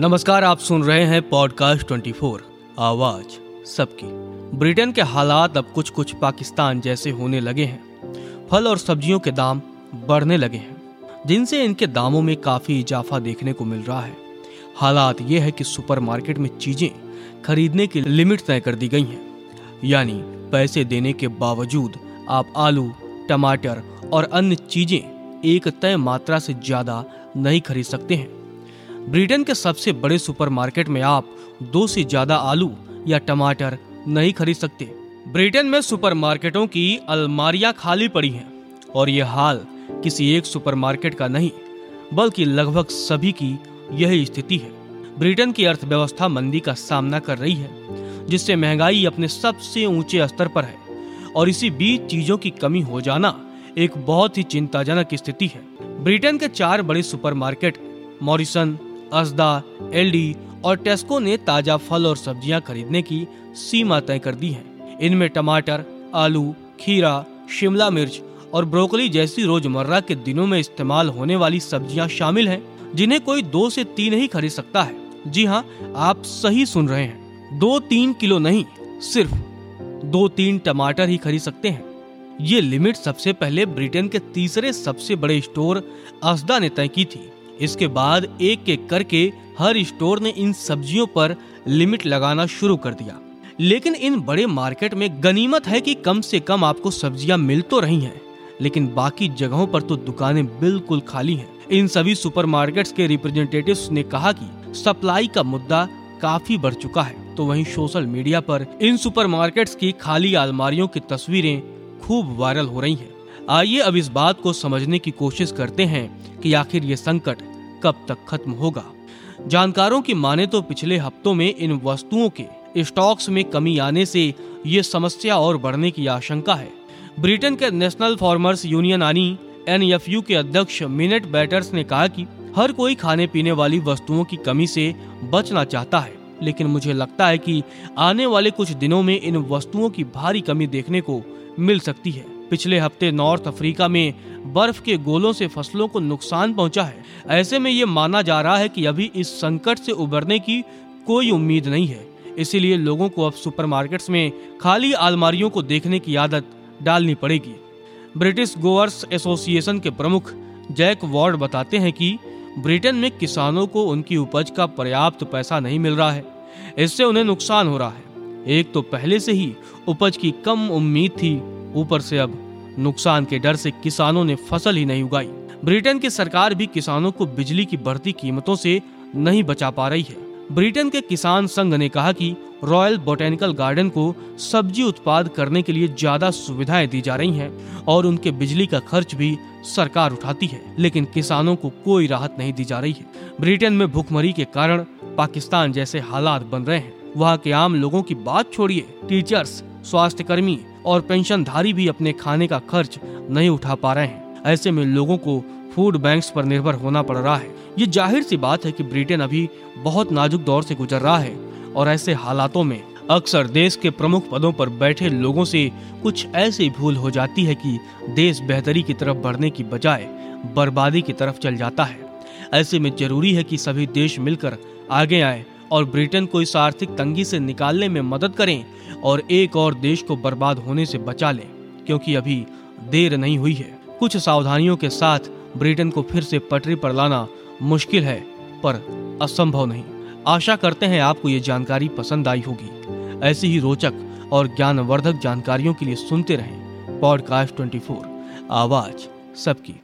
नमस्कार, आप सुन रहे हैं पॉडकास्ट 24 आवाज़ सबकी। ब्रिटेन के हालात अब कुछ कुछ पाकिस्तान जैसे होने लगे हैं। फल और सब्जियों के दाम बढ़ने लगे हैं। जिनसे इनके दामों में काफ़ी इजाफा देखने को मिल रहा है। हालात ये है कि सुपरमार्केट में चीज़ें खरीदने की लिमिट तय कर दी गई हैं। यानी पैसे देने के बावजूद आप आलू, टमाटर और अन्य चीज़ें एक तय मात्रा से ज़्यादा नहीं खरीद सकते हैं। ब्रिटेन के सबसे बड़े सुपरमार्केट में आप दो से ज़्यादा आलू या टमाटर नहीं खरीद सकते। ब्रिटेन में सुपरमार्केटों की अलमारियाँ खाली पड़ी हैं और यह हाल किसी एक सुपरमार्केट का नहीं, बल्कि लगभग सभी की यही स्थिति है। ब्रिटेन की अर्थव्यवस्था मंदी का सामना कर रही है, जिससे महँगाई अपने सबसे ऊँचे स्तर पर है और इसी बीच चीज़ों की कमी हो जाना एक बहुत ही चिंताजनक स्थिति है। ब्रिटेन के चार बड़े सुपरमार्केट, मॉरिसन असदा, एलडी और टेस्को ने ताज़ा फल और सब्ज़ियाँ खरीदने की सीमा तय कर दी है। इनमें टमाटर, आलू, खीरा, शिमला मिर्च और ब्रोकली जैसी रोज़मर्रा के दिनों में इस्तेमाल होने वाली सब्ज़ियाँ शामिल हैं, जिन्हें कोई दो से तीन ही खरीद सकता है। जी हाँ आप सही सुन रहे हैं। दो तीन किलो नहीं, सिर्फ़ दो तीन टमाटर ही खरीद सकते हैं। ये लिमिट सबसे पहले ब्रिटेन के तीसरे सबसे बड़े स्टोर असदा ने तय की थी। इसके बाद एक एक करके हर स्टोर ने इन सब्जियों पर लिमिट लगाना शुरू कर दिया। लेकिन इन बड़े मार्केट में गनीमत है कि कम से कम आपको सब्ज़ियाँ मिल तो रही हैं, लेकिन बाकी जगहों पर तो दुकानें बिल्कुल खाली हैं। इन सभी सुपरमार्केट्स के रिप्रेजेंटेटिव्स ने कहा कि सप्लाई का मुद्दा काफ़ी बढ़ चुका है तो वहीं सोशल मीडिया पर इन सुपरमार्केट्स की खाली अलमारियों की तस्वीरें खूब वायरल हो रही हैं। आइए अब इस बात को समझने की कोशिश करते हैं कि आखिर ये संकट कब तक खत्म होगा? जानकारों की माने तो पिछले हफ्तों में इन वस्तुओं के स्टॉक्स में कमी आने से ये समस्या और बढ़ने की आशंका है। ब्रिटेन के नेशनल फार्मर्स यूनियन आनी एन के अध्यक्ष मिनेट बैटर्स ने कहा कि हर कोई खाने पीने वाली वस्तुओं की कमी से बचना चाहता है, लेकिन मुझे लगता है कि आने वाले कुछ दिनों में इन वस्तुओं की भारी कमी देखने को मिल सकती है। पिछले हफ़्ते नॉर्थ अफ्रीका में बर्फ़ के गोलों से फ़सलों को नुकसान पहुँचा है। ऐसे में ये माना जा रहा है कि अभी इस संकट से उबरने की कोई उम्मीद नहीं है। इसीलिए लोगों को अब सुपरमार्केट्स में खाली अलमारियों को देखने की आदत डालनी पड़ेगी। ब्रिटिश गोवर्स एसोसिएशन के प्रमुख जैक वार्ड बताते हैं कि ब्रिटेन में किसानों को उनकी उपज का पर्याप्त पैसा नहीं मिल रहा है। इससे उन्हें नुकसान हो रहा है। एक तो पहले से ही उपज की कम उम्मीद थी। ऊपर से अब नुकसान के डर से किसानों ने फ़सल ही नहीं उगाई। ब्रिटेन की सरकार भी किसानों को बिजली की बढ़ती कीमतों से नहीं बचा पा रही है। ब्रिटेन के किसान संघ ने कहा कि रॉयल बोटेनिकल गार्डन को सब्ज़ी उत्पाद करने के लिए ज़्यादा सुविधाएँ दी जा रही हैं और उनके बिजली का खर्च भी सरकार उठाती है, लेकिन किसानों को कोई राहत नहीं दी जा रही है। ब्रिटेन में भूखमरी के कारण पाकिस्तान जैसे हालात बन रहे हैं। वहाँ के आम लोगों की बात छोड़िए। टीचर्स स्वास्थ्य कर्मी और पेंशनधारी भी अपने खाने का खर्च नहीं उठा पा रहे हैं। ऐसे में लोगों को फ़ूड बैंक्स पर निर्भर होना पड़ रहा है। ये ज़ाहिर सी बात है कि ब्रिटेन अभी बहुत नाजुक दौर से गुजर रहा है और ऐसे हालातों में अक्सर देश के प्रमुख पदों पर बैठे लोगों से कुछ ऐसी भूल हो जाती है कि देश बेहतरी की तरफ़ बढ़ने की बजाय बर्बादी की तरफ़ चल जाता है। ऐसे में ज़रूरी है कि सभी देश मिलकर आगे आए और ब्रिटेन को इस आर्थिक तंगी से निकालने में मदद करें और एक और देश को बर्बाद होने से बचा लें, क्योंकि अभी देर नहीं हुई है। कुछ सावधानियों के साथ ब्रिटेन को फिर से पटरी पर लाना मुश्किल है, पर असंभव नहीं। आशा करते हैं आपको ये जानकारी पसंद आई होगी। ऐसी ही रोचक और ज्ञानवर्धक जानकारियों के लिए सुनते रहें पॉडकास्ट 24 आवाज़ सबकी।